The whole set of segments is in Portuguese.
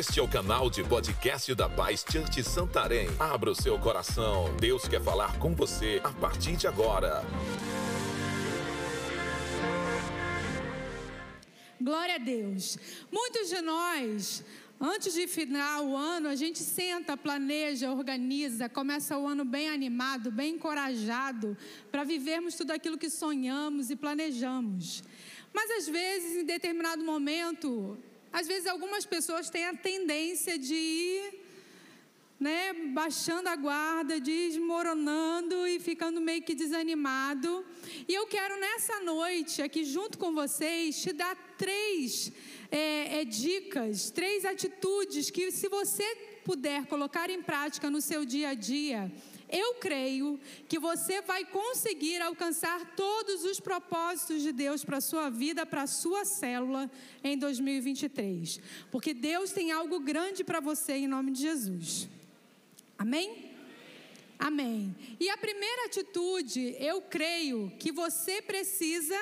Este é o canal de podcast da Paz Church Santarém. Abra o seu coração. Deus quer falar com você a partir de agora. Glória a Deus. Muitos de nós, antes de final o ano, a gente senta, planeja, organiza, começa o ano bem animado, bem encorajado para vivermos tudo aquilo que sonhamos e planejamos. Mas às vezes, em determinado momento, às vezes algumas pessoas têm a tendência de ir né, baixando a guarda, desmoronando e ficando meio que desanimado. E eu quero nessa noite, aqui junto com vocês, te dar três é, é, dicas, três atitudes que, se você puder colocar em prática no seu dia a dia, eu creio que você vai conseguir alcançar todos os propósitos de Deus para a sua vida, para a sua célula em 2023. Porque Deus tem algo grande para você em nome de Jesus. Amém? Amém. E a primeira atitude, eu creio que você precisa,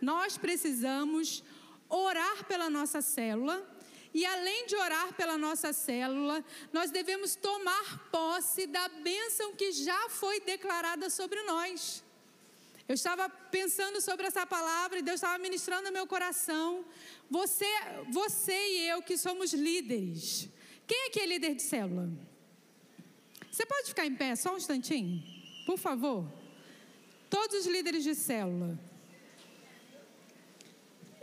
nós precisamos orar pela nossa célula e além de orar pela nossa célula, nós devemos tomar posse da bênção que já foi declarada sobre nós. Eu estava pensando sobre essa palavra e Deus estava ministrando no meu coração. Você, você e eu que somos líderes. Quem é que é líder de célula? Você pode ficar em pé só um instantinho? Por favor. Todos os líderes de célula.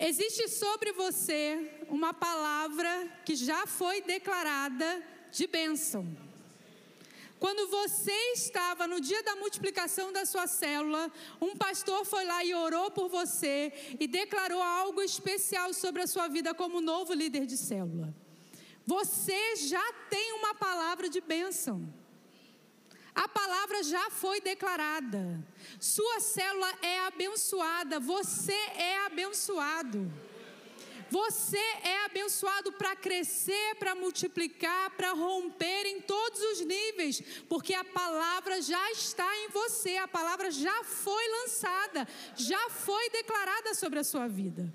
Existe sobre você uma palavra que já foi declarada de bênção. Quando você estava no dia da multiplicação da sua célula, um pastor foi lá e orou por você e declarou algo especial sobre a sua vida como novo líder de célula. Você já tem uma palavra de bênção. A palavra já foi declarada. Sua célula é abençoada. Você é abençoado. Você é abençoado para crescer, para multiplicar, para romper em todos os níveis, porque a palavra já está em você, a palavra já foi lançada, já foi declarada sobre a sua vida.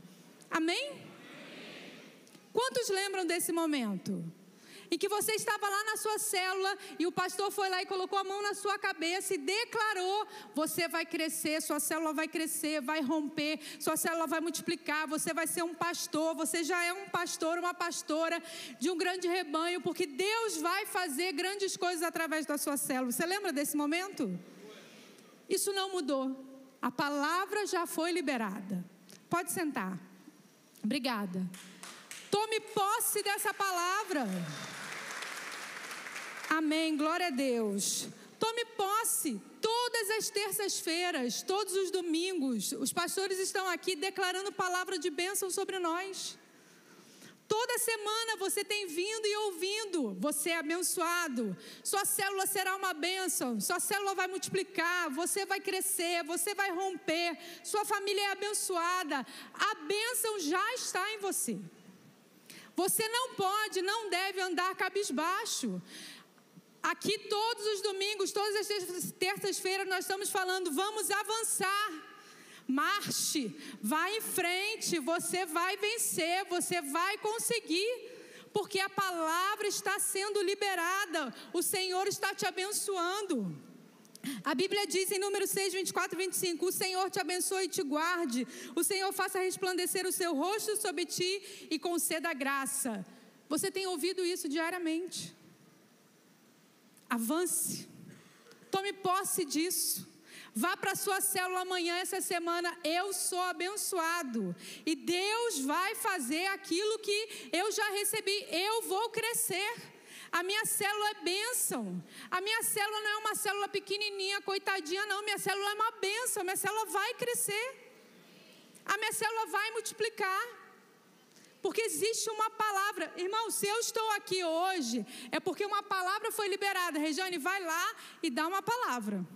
Amém? Quantos lembram desse momento? Em que você estava lá na sua célula e o pastor foi lá e colocou a mão na sua cabeça e declarou: você vai crescer, sua célula vai crescer, vai romper, sua célula vai multiplicar, você vai ser um pastor, você já é um pastor, uma pastora de um grande rebanho, porque Deus vai fazer grandes coisas através da sua célula. Você lembra desse momento? Isso não mudou. A palavra já foi liberada. Pode sentar. Obrigada. Tome posse dessa palavra. Amém, glória a Deus. Tome posse. Todas as terças-feiras, todos os domingos, os pastores estão aqui declarando palavra de bênção sobre nós. Toda semana você tem vindo e ouvindo, você é abençoado, sua célula será uma bênção, sua célula vai multiplicar, você vai crescer, você vai romper, sua família é abençoada, a bênção já está em você. Você não pode, não deve andar cabisbaixo. Aqui todos os domingos, todas as terças-feiras, nós estamos falando, vamos avançar. Marche, vá em frente, você vai vencer, você vai conseguir, porque a palavra está sendo liberada, o Senhor está te abençoando. A Bíblia diz em número 6, 24 e 25: O Senhor te abençoe e te guarde, o Senhor faça resplandecer o seu rosto sobre ti e conceda graça. Você tem ouvido isso diariamente? Avance. Tome posse disso. Vá para a sua célula amanhã, essa semana. Eu sou abençoado. E Deus vai fazer aquilo que eu já recebi. Eu vou crescer. A minha célula é bênção. A minha célula não é uma célula pequenininha, coitadinha, não. Minha célula é uma bênção. Minha célula vai crescer. A minha célula vai multiplicar. Porque existe uma palavra. Irmão, se eu estou aqui hoje, é porque uma palavra foi liberada. Regiane, vai lá e dá uma palavra.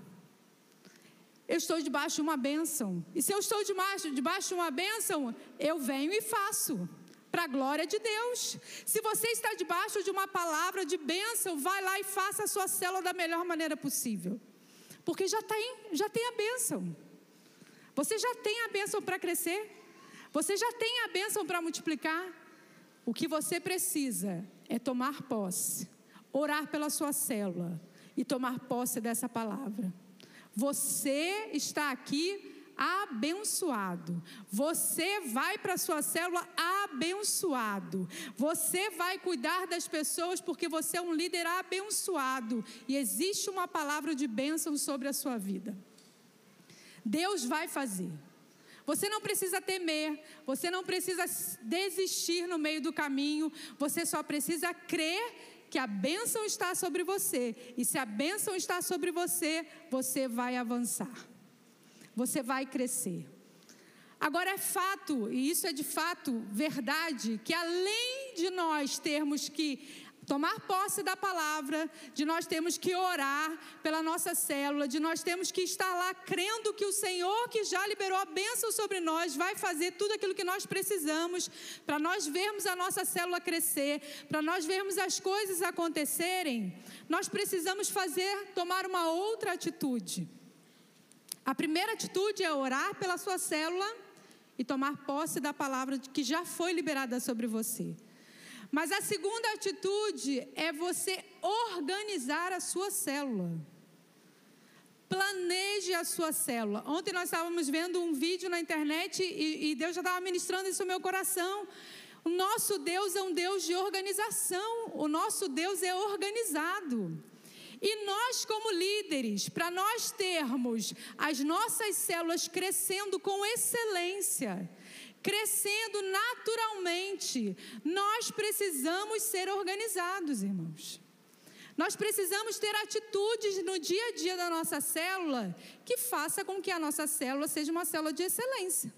Eu estou debaixo de uma bênção. E se eu estou debaixo, debaixo de uma bênção, eu venho e faço. Para a glória de Deus. Se você está debaixo de uma palavra de bênção, vai lá e faça a sua célula da melhor maneira possível. Porque já tem, já tem a bênção. Você já tem a bênção para crescer. Você já tem a bênção para multiplicar. O que você precisa é tomar posse, orar pela sua célula e tomar posse dessa palavra. Você está aqui abençoado. Você vai para a sua célula abençoado. Você vai cuidar das pessoas porque você é um líder abençoado. E existe uma palavra de bênção sobre a sua vida. Deus vai fazer. Você não precisa temer, você não precisa desistir no meio do caminho, você só precisa crer que a bênção está sobre você. E se a bênção está sobre você, você vai avançar. Você vai crescer. Agora é fato, e isso é de fato verdade, que além de nós termos que tomar posse da palavra, de nós temos que orar pela nossa célula, de nós temos que estar lá crendo que o Senhor que já liberou a bênção sobre nós vai fazer tudo aquilo que nós precisamos para nós vermos a nossa célula crescer, para nós vermos as coisas acontecerem. Nós precisamos fazer, tomar uma outra atitude. A primeira atitude é orar pela sua célula e tomar posse da palavra que já foi liberada sobre você. Mas a segunda atitude é você organizar a sua célula. Planeje a sua célula. Ontem nós estávamos vendo um vídeo na internet e, e Deus já estava ministrando isso no meu coração. O nosso Deus é um Deus de organização. O nosso Deus é organizado. E nós, como líderes, para nós termos as nossas células crescendo com excelência, crescendo naturalmente, nós precisamos ser organizados, irmãos. Nós precisamos ter atitudes no dia a dia da nossa célula que faça com que a nossa célula seja uma célula de excelência.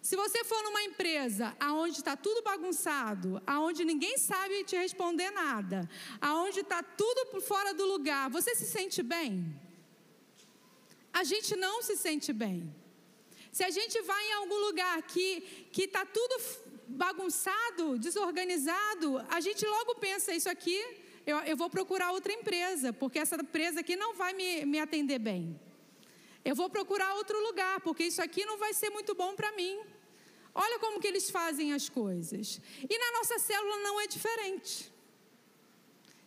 Se você for numa empresa aonde está tudo bagunçado, aonde ninguém sabe te responder nada, aonde está tudo fora do lugar, você se sente bem? A gente não se sente bem. Se a gente vai em algum lugar que que está tudo bagunçado, desorganizado, a gente logo pensa isso aqui, eu, eu, vou procurar outra empresa, porque essa empresa aqui não vai me, me atender bem. Eu vou procurar outro lugar, porque isso aqui não vai ser muito bom para mim. Olha como que eles fazem as coisas. E na nossa célula não é diferente.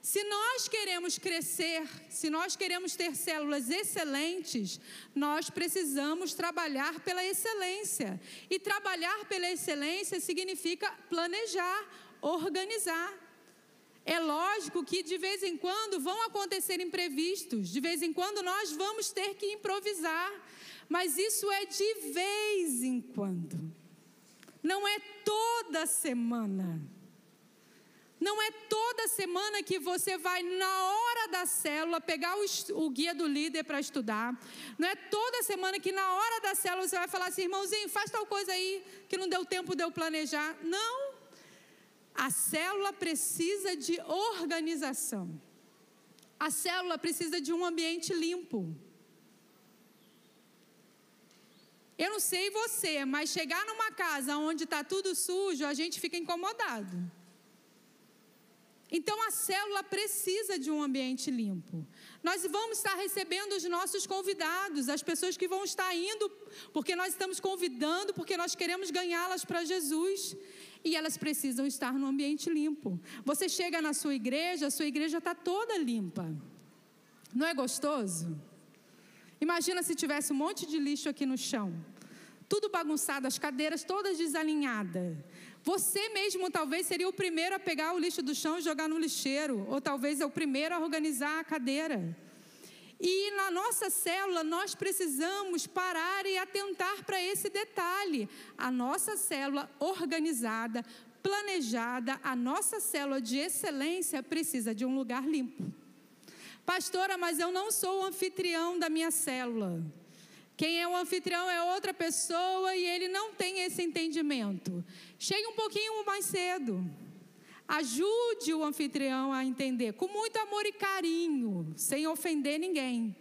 Se nós queremos crescer, se nós queremos ter células excelentes, nós precisamos trabalhar pela excelência. E trabalhar pela excelência significa planejar, organizar. É lógico que de vez em quando vão acontecer imprevistos, de vez em quando nós vamos ter que improvisar, mas isso é de vez em quando, não é toda semana. Não é toda semana que você vai, na hora da célula, pegar o, o guia do líder para estudar. Não é toda semana que, na hora da célula, você vai falar assim: irmãozinho, faz tal coisa aí que não deu tempo de eu planejar. Não. A célula precisa de organização. A célula precisa de um ambiente limpo. Eu não sei você, mas chegar numa casa onde está tudo sujo, a gente fica incomodado. Então a célula precisa de um ambiente limpo. Nós vamos estar recebendo os nossos convidados, as pessoas que vão estar indo, porque nós estamos convidando, porque nós queremos ganhá-las para Jesus. E elas precisam estar no ambiente limpo. Você chega na sua igreja, a sua igreja está toda limpa. Não é gostoso? Imagina se tivesse um monte de lixo aqui no chão. Tudo bagunçado, as cadeiras todas desalinhadas. Você mesmo talvez seria o primeiro a pegar o lixo do chão e jogar no lixeiro, ou talvez é o primeiro a organizar a cadeira. E na nossa célula nós precisamos parar e atentar para esse detalhe. A nossa célula organizada, planejada, a nossa célula de excelência precisa de um lugar limpo. Pastora, mas eu não sou o anfitrião da minha célula. Quem é o anfitrião é outra pessoa e ele não tem esse entendimento. Chegue um pouquinho mais cedo. Ajude o anfitrião a entender, com muito amor e carinho, sem ofender ninguém,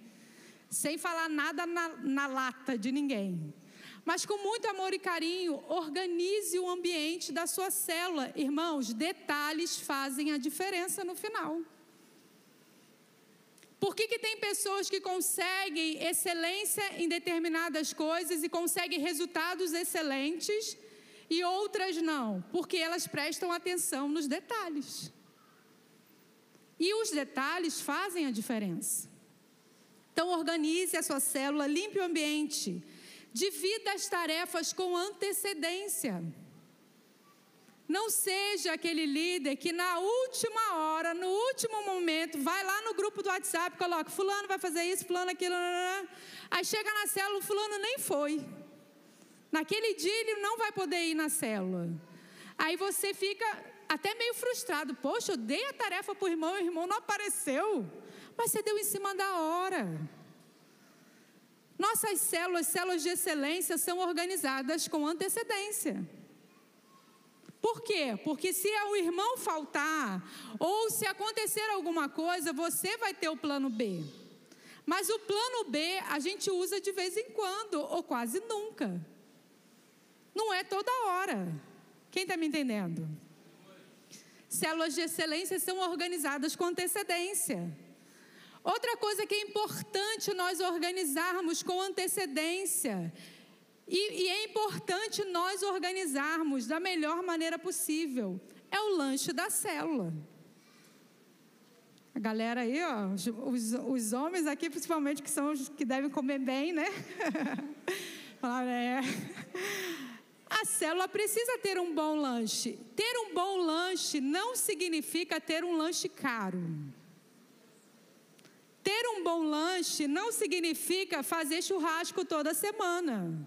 sem falar nada na, na lata de ninguém. Mas com muito amor e carinho, organize o ambiente da sua célula. Irmãos, detalhes fazem a diferença no final. Por que, que tem pessoas que conseguem excelência em determinadas coisas e conseguem resultados excelentes e outras não? Porque elas prestam atenção nos detalhes. E os detalhes fazem a diferença. Então, organize a sua célula, limpe o ambiente, divida as tarefas com antecedência. Não seja aquele líder que na última hora, no último momento, vai lá no grupo do WhatsApp, coloca, fulano vai fazer isso, fulano aquilo, aí chega na célula, fulano nem foi. Naquele dia ele não vai poder ir na célula. Aí você fica até meio frustrado. Poxa, eu dei a tarefa para o irmão, o irmão não apareceu. Mas você deu em cima da hora. Nossas células, células de excelência, são organizadas com antecedência. Por quê? Porque se o irmão faltar, ou se acontecer alguma coisa, você vai ter o plano B. Mas o plano B a gente usa de vez em quando, ou quase nunca. Não é toda hora. Quem está me entendendo? Células de excelência são organizadas com antecedência. Outra coisa que é importante nós organizarmos com antecedência e, e, é importante nós organizarmos da melhor maneira possível. É o lanche da célula. A galera aí, ó, os, os homens aqui, principalmente, que são os que devem comer bem, né? É. A célula precisa ter um bom lanche. Ter um bom lanche não significa ter um lanche caro. Ter um bom lanche não significa fazer churrasco toda semana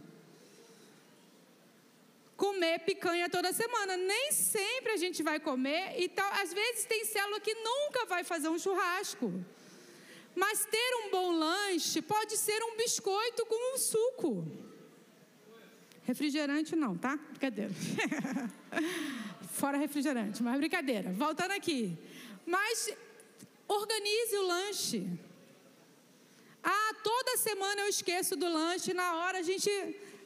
comer picanha toda semana. Nem sempre a gente vai comer e tal. Às vezes tem célula que nunca vai fazer um churrasco. Mas ter um bom lanche pode ser um biscoito com um suco. Refrigerante não, tá? Brincadeira. Fora refrigerante, mas brincadeira. Voltando aqui. Mas organize o lanche. Ah, toda semana eu esqueço do lanche, na hora a gente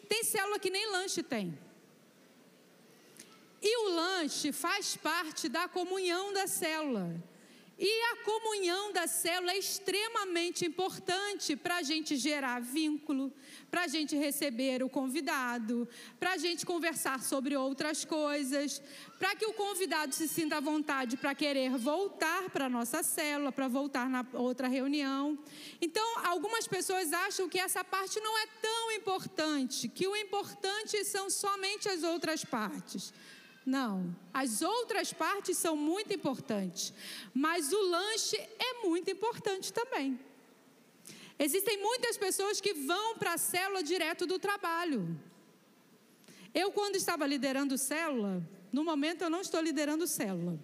tem célula que nem lanche tem. E o lanche faz parte da comunhão da célula. E a comunhão da célula é extremamente importante para a gente gerar vínculo, para a gente receber o convidado, para a gente conversar sobre outras coisas, para que o convidado se sinta à vontade para querer voltar para a nossa célula, para voltar na outra reunião. Então, algumas pessoas acham que essa parte não é tão importante, que o importante são somente as outras partes. Não, as outras partes são muito importantes, mas o lanche é muito importante também. Existem muitas pessoas que vão para a célula direto do trabalho. Eu, quando estava liderando célula, no momento eu não estou liderando célula.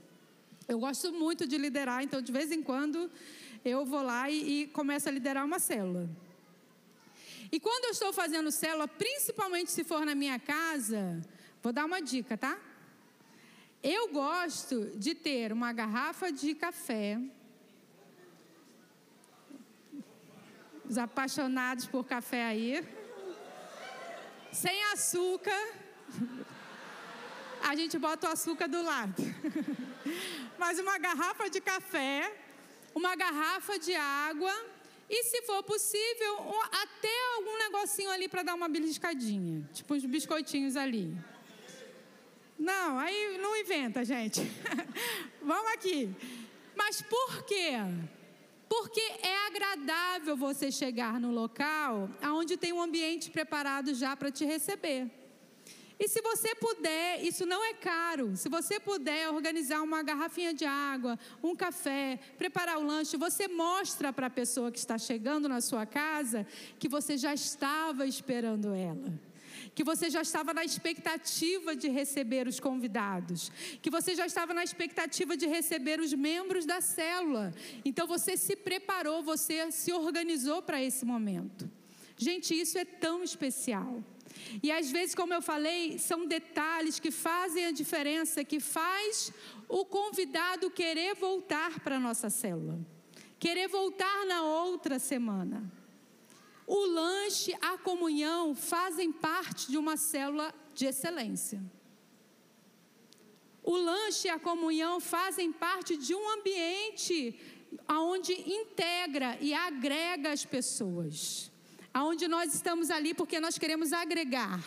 Eu gosto muito de liderar, então de vez em quando eu vou lá e, e começo a liderar uma célula. E quando eu estou fazendo célula, principalmente se for na minha casa, vou dar uma dica, tá? Eu gosto de ter uma garrafa de café. Os apaixonados por café aí. Sem açúcar. A gente bota o açúcar do lado. Mas uma garrafa de café, uma garrafa de água e, se for possível, até algum negocinho ali para dar uma beliscadinha. Tipo uns biscoitinhos ali. Não, aí não inventa, gente. Vamos aqui. Mas por quê? Porque é agradável você chegar no local onde tem um ambiente preparado já para te receber. E se você puder, isso não é caro. Se você puder organizar uma garrafinha de água, um café, preparar o lanche, você mostra para a pessoa que está chegando na sua casa que você já estava esperando ela que você já estava na expectativa de receber os convidados, que você já estava na expectativa de receber os membros da célula. Então você se preparou, você se organizou para esse momento. Gente, isso é tão especial. E às vezes, como eu falei, são detalhes que fazem a diferença, que faz o convidado querer voltar para a nossa célula, querer voltar na outra semana. O lanche, a comunhão fazem parte de uma célula de excelência. O lanche e a comunhão fazem parte de um ambiente onde integra e agrega as pessoas. Aonde nós estamos ali porque nós queremos agregar.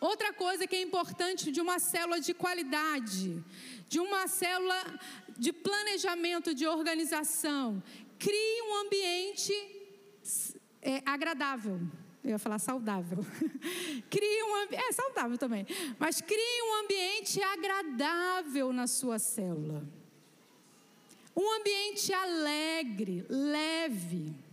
Outra coisa que é importante de uma célula de qualidade, de uma célula de planejamento, de organização, crie um ambiente é, agradável. Eu ia falar saudável. crie um é saudável também, mas crie um ambiente agradável na sua célula. Um ambiente alegre, leve.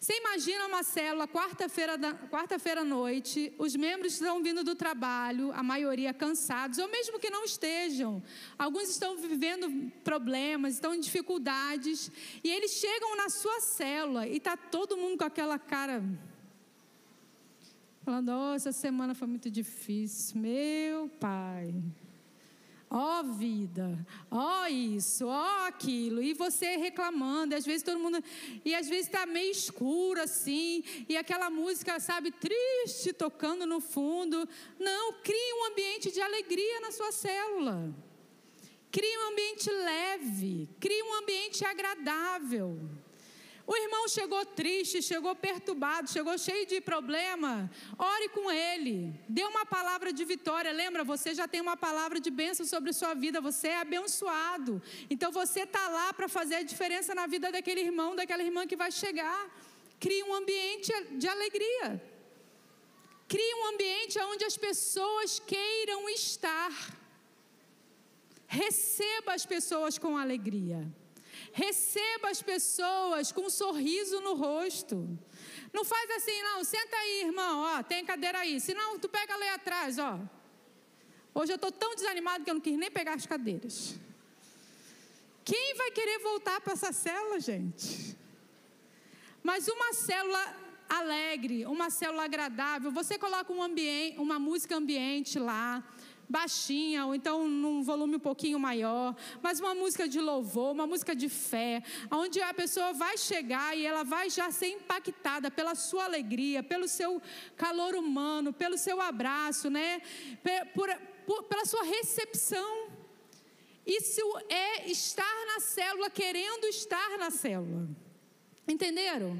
Você imagina uma célula, quarta-feira quarta à noite, os membros estão vindo do trabalho, a maioria cansados, ou mesmo que não estejam. Alguns estão vivendo problemas, estão em dificuldades, e eles chegam na sua célula e está todo mundo com aquela cara. Falando, oh, essa semana foi muito difícil, meu pai. Ó oh, vida, ó oh, isso, ó oh, aquilo, e você reclamando, e às vezes todo mundo, e às vezes está meio escuro assim, e aquela música, sabe, triste tocando no fundo. Não, crie um ambiente de alegria na sua célula. Crie um ambiente leve, crie um ambiente agradável. O irmão chegou triste, chegou perturbado, chegou cheio de problema. Ore com ele. Dê uma palavra de vitória. Lembra, você já tem uma palavra de bênção sobre sua vida. Você é abençoado. Então você está lá para fazer a diferença na vida daquele irmão, daquela irmã que vai chegar. Crie um ambiente de alegria. Crie um ambiente onde as pessoas queiram estar. Receba as pessoas com alegria. Receba as pessoas com um sorriso no rosto. Não faz assim, não. Senta aí, irmão. Ó, tem cadeira aí. Se não, tu pega ali atrás, ó. Hoje eu estou tão desanimado que eu não quis nem pegar as cadeiras. Quem vai querer voltar para essa célula, gente? Mas uma célula alegre, uma célula agradável, você coloca um ambiente, uma música ambiente lá, baixinha, ou então num volume um pouquinho maior, mas uma música de louvor, uma música de fé, onde a pessoa vai chegar e ela vai já ser impactada pela sua alegria, pelo seu calor humano, pelo seu abraço, né? Por, por, pela sua recepção. Isso é estar na célula, querendo estar na célula. Entenderam?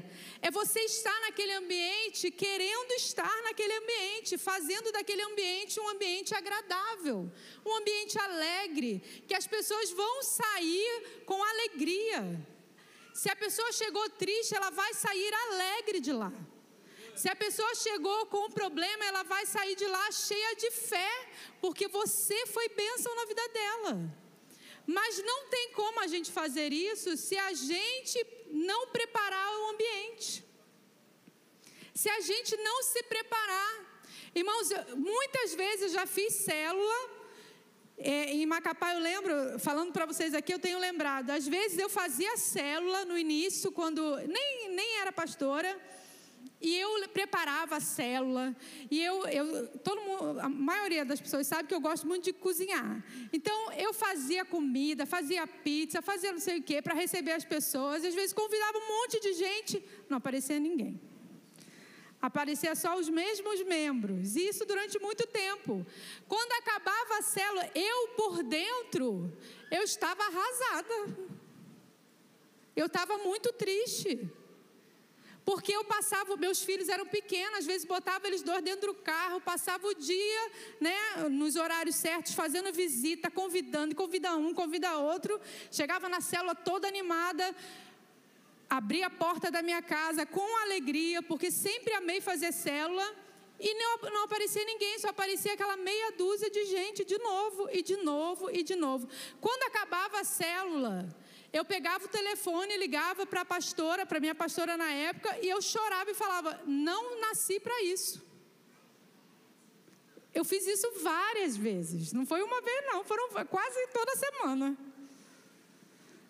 É você estar naquele ambiente, querendo estar naquele ambiente, fazendo daquele ambiente um ambiente agradável, um ambiente alegre, que as pessoas vão sair com alegria. Se a pessoa chegou triste, ela vai sair alegre de lá. Se a pessoa chegou com um problema, ela vai sair de lá cheia de fé, porque você foi bênção na vida dela. Mas não tem como a gente fazer isso se a gente não preparar o ambiente. Se a gente não se preparar. Irmãos, muitas vezes já fiz célula. É, em Macapá eu lembro, falando para vocês aqui, eu tenho lembrado. Às vezes eu fazia célula no início, quando nem, nem era pastora. E eu preparava a célula. E eu, eu, todo mundo, a maioria das pessoas sabe que eu gosto muito de cozinhar. Então eu fazia comida, fazia pizza, fazia não sei o quê para receber as pessoas. Às vezes convidava um monte de gente, não aparecia ninguém. Aparecia só os mesmos membros. E isso durante muito tempo. Quando acabava a célula, eu por dentro, eu estava arrasada. Eu estava muito triste. Porque eu passava, meus filhos eram pequenos, às vezes botava eles dois dentro do carro, passava o dia, né, nos horários certos, fazendo visita, convidando, convida um, convida outro. Chegava na célula toda animada, abria a porta da minha casa com alegria, porque sempre amei fazer célula. E não, não aparecia ninguém, só aparecia aquela meia dúzia de gente de novo, e de novo, e de novo. Quando acabava a célula, eu pegava o telefone, ligava para a pastora, para minha pastora na época, e eu chorava e falava: Não nasci para isso. Eu fiz isso várias vezes, não foi uma vez, não, foram quase toda semana.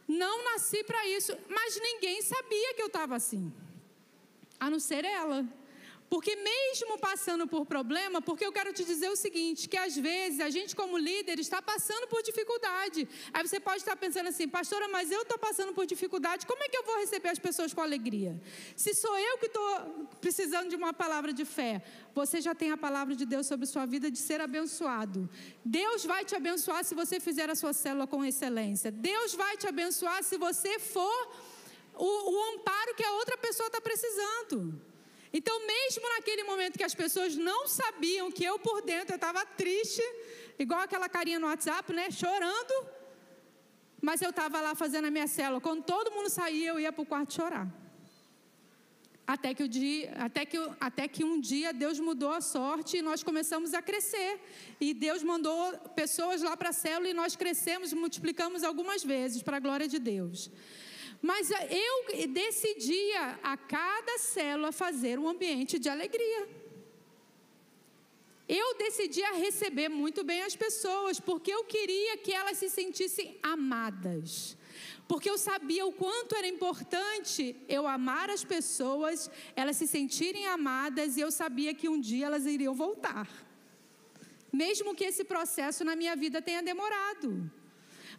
Não nasci para isso, mas ninguém sabia que eu estava assim. a não ser ela. Porque mesmo passando por problema, porque eu quero te dizer o seguinte, que às vezes a gente como líder está passando por dificuldade. Aí você pode estar pensando assim, pastora, mas eu estou passando por dificuldade, como é que eu vou receber as pessoas com alegria? Se sou eu que estou precisando de uma palavra de fé, você já tem a palavra de Deus sobre sua vida de ser abençoado. Deus vai te abençoar se você fizer a sua célula com excelência. Deus vai te abençoar se você for o, o amparo que a outra pessoa está precisando. Então, mesmo naquele momento que as pessoas não sabiam que eu por dentro estava triste, igual aquela carinha no WhatsApp, né, chorando, mas eu estava lá fazendo a minha célula. Quando todo mundo saía, eu ia para o quarto chorar. Até que, o dia, até, que, até que um dia Deus mudou a sorte e nós começamos a crescer. E Deus mandou pessoas lá para a célula e nós crescemos, multiplicamos algumas vezes, para a glória de Deus. Mas eu decidia a cada célula fazer um ambiente de alegria. Eu decidia receber muito bem as pessoas, porque eu queria que elas se sentissem amadas. Porque eu sabia o quanto era importante eu amar as pessoas, elas se sentirem amadas, e eu sabia que um dia elas iriam voltar. Mesmo que esse processo na minha vida tenha demorado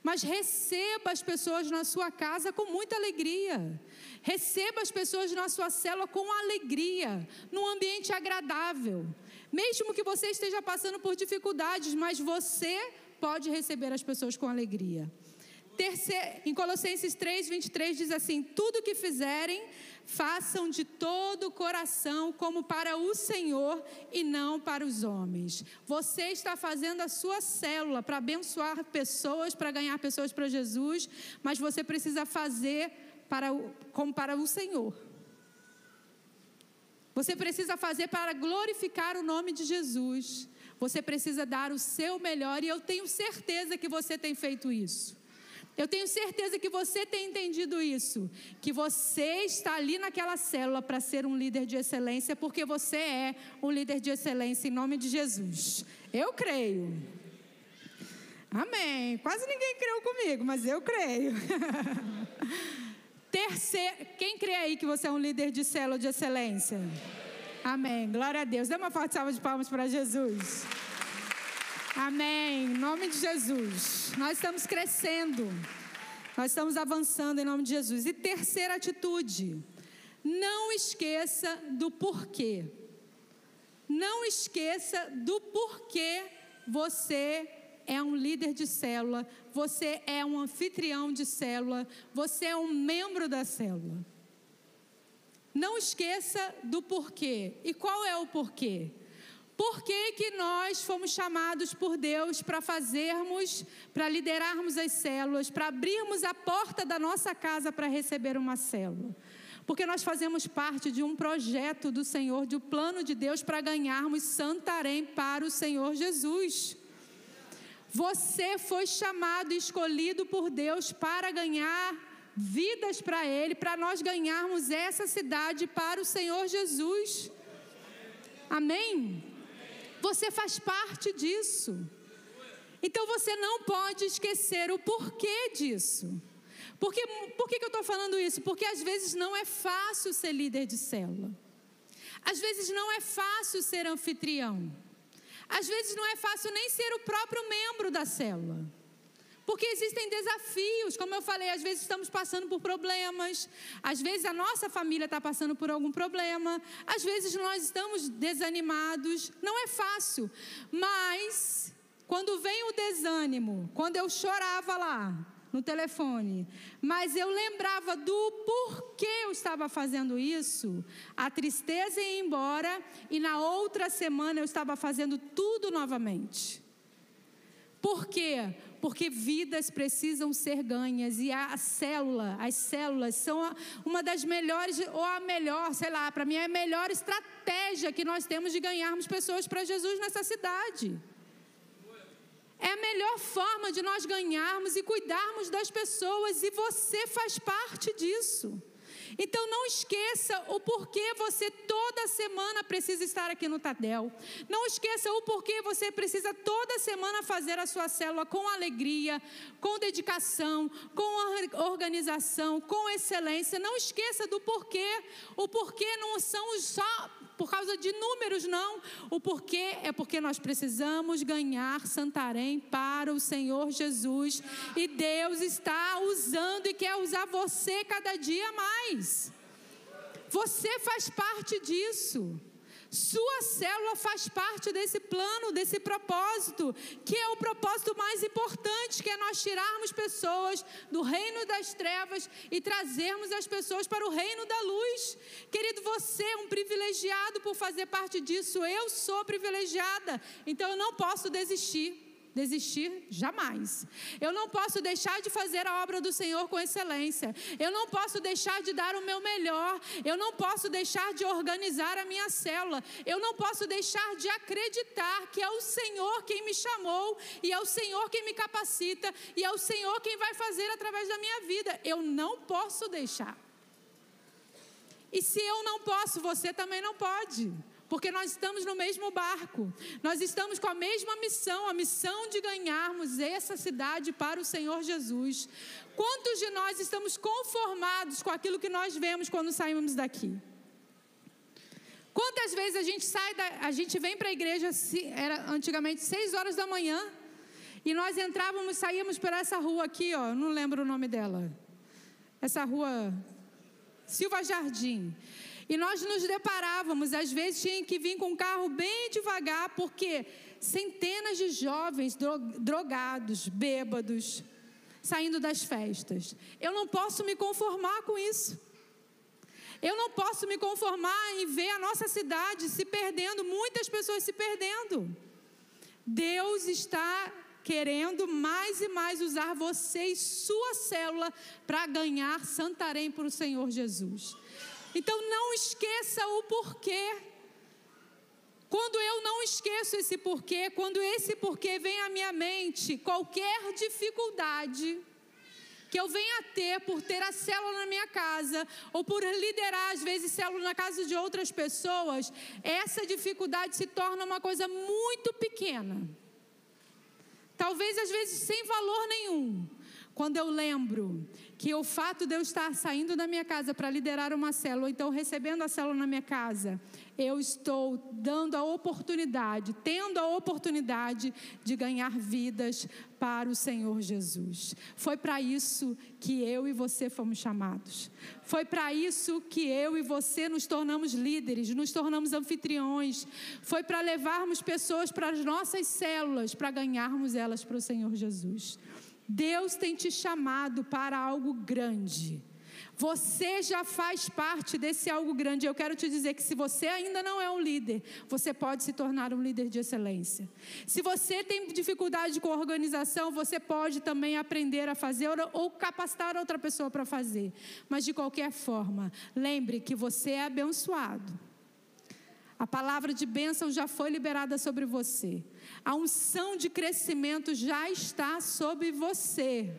mas receba as pessoas na sua casa com muita alegria. Receba as pessoas na sua célula com alegria, num ambiente agradável. Mesmo que você esteja passando por dificuldades, mas você pode receber as pessoas com alegria. Terceiro, em Colossenses 3, 23 diz assim: Tudo que fizerem, façam de todo o coração como para o Senhor e não para os homens. Você está fazendo a sua célula para abençoar pessoas, para ganhar pessoas para Jesus, mas você precisa fazer para o, como para o Senhor. Você precisa fazer para glorificar o nome de Jesus. Você precisa dar o seu melhor e eu tenho certeza que você tem feito isso. Eu tenho certeza que você tem entendido isso, que você está ali naquela célula para ser um líder de excelência, porque você é um líder de excelência em nome de Jesus. Eu creio. Amém. Quase ninguém creu comigo, mas eu creio. Terceiro, quem crê aí que você é um líder de célula de excelência? Amém. Glória a Deus. Dê uma forte salva de palmas para Jesus. Amém. Em nome de Jesus. Nós estamos crescendo. Nós estamos avançando em nome de Jesus. E terceira atitude. Não esqueça do porquê. Não esqueça do porquê você é um líder de célula, você é um anfitrião de célula, você é um membro da célula. Não esqueça do porquê. E qual é o porquê? Por que, que nós fomos chamados por Deus para fazermos, para liderarmos as células, para abrirmos a porta da nossa casa para receber uma célula? Porque nós fazemos parte de um projeto do Senhor, de um plano de Deus para ganharmos Santarém para o Senhor Jesus. Você foi chamado escolhido por Deus para ganhar vidas para Ele, para nós ganharmos essa cidade para o Senhor Jesus. Amém? Você faz parte disso. Então você não pode esquecer o porquê disso. Porque, por que, que eu estou falando isso? Porque às vezes não é fácil ser líder de célula. Às vezes não é fácil ser anfitrião. Às vezes não é fácil nem ser o próprio membro da célula. Porque existem desafios, como eu falei, às vezes estamos passando por problemas, às vezes a nossa família está passando por algum problema, às vezes nós estamos desanimados, não é fácil, mas quando vem o desânimo, quando eu chorava lá no telefone, mas eu lembrava do porquê eu estava fazendo isso, a tristeza ia embora e na outra semana eu estava fazendo tudo novamente. Por quê? Porque vidas precisam ser ganhas e a célula, as células são uma das melhores ou a melhor, sei lá, para mim é a melhor estratégia que nós temos de ganharmos pessoas para Jesus nessa cidade. É a melhor forma de nós ganharmos e cuidarmos das pessoas e você faz parte disso. Então não esqueça o porquê você toda semana precisa estar aqui no Tadel. Não esqueça o porquê você precisa toda semana fazer a sua célula com alegria, com dedicação, com organização, com excelência. Não esqueça do porquê. O porquê não são só por causa de números, não. O porquê é porque nós precisamos ganhar Santarém para o Senhor Jesus. E Deus está usando e quer usar você cada dia mais. Você faz parte disso. Sua célula faz parte desse plano, desse propósito, que é o propósito mais importante, que é nós tirarmos pessoas do reino das trevas e trazermos as pessoas para o reino da luz. Querido, você é um privilegiado por fazer parte disso. Eu sou privilegiada, então eu não posso desistir desistir jamais. Eu não posso deixar de fazer a obra do Senhor com excelência. Eu não posso deixar de dar o meu melhor. Eu não posso deixar de organizar a minha célula. Eu não posso deixar de acreditar que é o Senhor quem me chamou e é o Senhor quem me capacita e é o Senhor quem vai fazer através da minha vida. Eu não posso deixar. E se eu não posso, você também não pode porque nós estamos no mesmo barco, nós estamos com a mesma missão, a missão de ganharmos essa cidade para o Senhor Jesus. Quantos de nós estamos conformados com aquilo que nós vemos quando saímos daqui? Quantas vezes a gente sai, da, a gente vem para a igreja, era antigamente seis horas da manhã, e nós entrávamos, saíamos por essa rua aqui, ó, não lembro o nome dela, essa rua Silva Jardim. E nós nos deparávamos, às vezes tinha que vir com um carro bem devagar, porque centenas de jovens drogados, bêbados, saindo das festas. Eu não posso me conformar com isso. Eu não posso me conformar em ver a nossa cidade se perdendo, muitas pessoas se perdendo. Deus está querendo mais e mais usar você e sua célula para ganhar Santarém para o Senhor Jesus. Então não esqueça o porquê. Quando eu não esqueço esse porquê, quando esse porquê vem à minha mente, qualquer dificuldade que eu venha a ter por ter a célula na minha casa, ou por liderar, às vezes, célula na casa de outras pessoas, essa dificuldade se torna uma coisa muito pequena. Talvez, às vezes, sem valor nenhum. Quando eu lembro que o fato de eu estar saindo da minha casa para liderar uma célula, ou então recebendo a célula na minha casa, eu estou dando a oportunidade, tendo a oportunidade de ganhar vidas para o Senhor Jesus. Foi para isso que eu e você fomos chamados. Foi para isso que eu e você nos tornamos líderes, nos tornamos anfitriões. Foi para levarmos pessoas para as nossas células, para ganharmos elas para o Senhor Jesus. Deus tem te chamado para algo grande. Você já faz parte desse algo grande. Eu quero te dizer que se você ainda não é um líder, você pode se tornar um líder de excelência. Se você tem dificuldade com organização, você pode também aprender a fazer ou capacitar outra pessoa para fazer. Mas de qualquer forma, lembre que você é abençoado. A palavra de bênção já foi liberada sobre você. A unção de crescimento já está sobre você.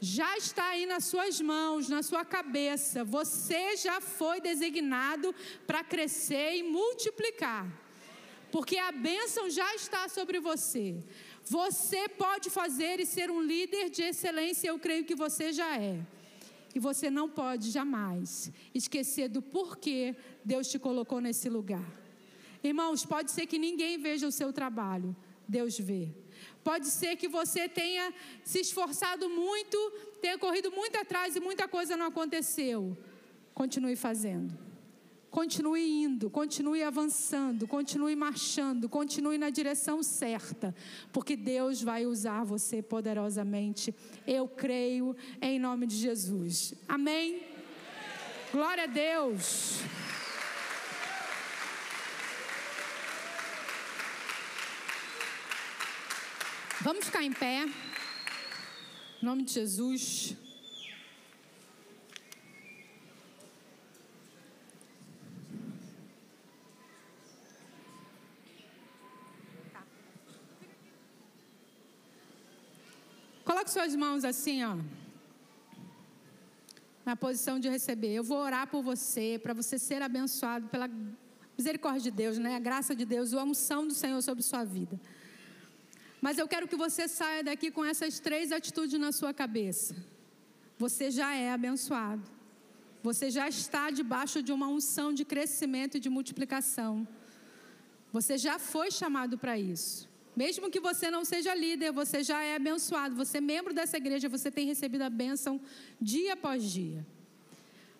Já está aí nas suas mãos, na sua cabeça. Você já foi designado para crescer e multiplicar. Porque a bênção já está sobre você. Você pode fazer e ser um líder de excelência, eu creio que você já é. E você não pode jamais esquecer do porquê Deus te colocou nesse lugar. Irmãos, pode ser que ninguém veja o seu trabalho, Deus vê. Pode ser que você tenha se esforçado muito, tenha corrido muito atrás e muita coisa não aconteceu. Continue fazendo. Continue indo, continue avançando, continue marchando, continue na direção certa, porque Deus vai usar você poderosamente. Eu creio em nome de Jesus. Amém? Glória a Deus. Vamos ficar em pé. Em nome de Jesus. Coloque suas mãos assim, ó. na posição de receber. Eu vou orar por você, para você ser abençoado pela misericórdia de Deus, né? A graça de Deus, a unção do Senhor sobre sua vida. Mas eu quero que você saia daqui com essas três atitudes na sua cabeça. Você já é abençoado. Você já está debaixo de uma unção de crescimento e de multiplicação. Você já foi chamado para isso. Mesmo que você não seja líder, você já é abençoado. Você é membro dessa igreja, você tem recebido a bênção dia após dia.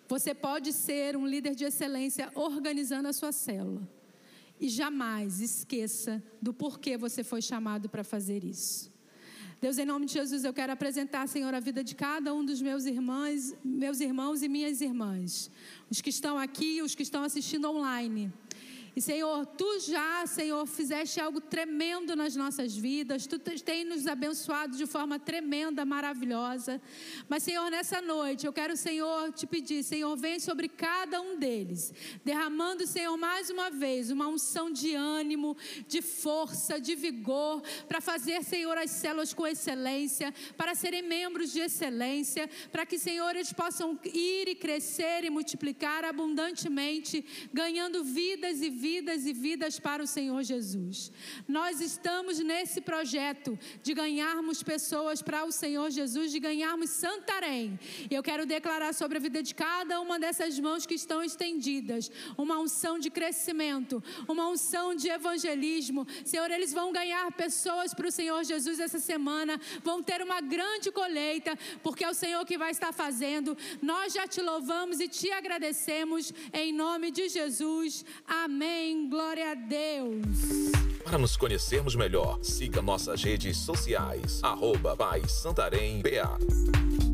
Você pode ser um líder de excelência organizando a sua célula. E jamais esqueça do porquê você foi chamado para fazer isso. Deus, em nome de Jesus, eu quero apresentar, Senhor, a vida de cada um dos meus irmãos, meus irmãos e minhas irmãs. Os que estão aqui os que estão assistindo online. E Senhor, tu já, Senhor, fizeste algo tremendo nas nossas vidas, tu tem nos abençoado de forma tremenda, maravilhosa. Mas, Senhor, nessa noite, eu quero, Senhor, te pedir, Senhor, vem sobre cada um deles, derramando, Senhor, mais uma vez, uma unção de ânimo, de força, de vigor, para fazer, Senhor, as células com excelência, para serem membros de excelência, para que, Senhor, eles possam ir e crescer e multiplicar abundantemente, ganhando vidas e vidas e vidas para o Senhor Jesus. Nós estamos nesse projeto de ganharmos pessoas para o Senhor Jesus, de ganharmos Santarém. E eu quero declarar sobre a vida de cada uma dessas mãos que estão estendidas uma unção de crescimento, uma unção de evangelismo. Senhor, eles vão ganhar pessoas para o Senhor Jesus essa semana, vão ter uma grande colheita, porque é o Senhor que vai estar fazendo. Nós já te louvamos e te agradecemos em nome de Jesus. Amém. Amém. Glória a Deus. Para nos conhecermos melhor, siga nossas redes sociais. Arroba Pai Santarém BA.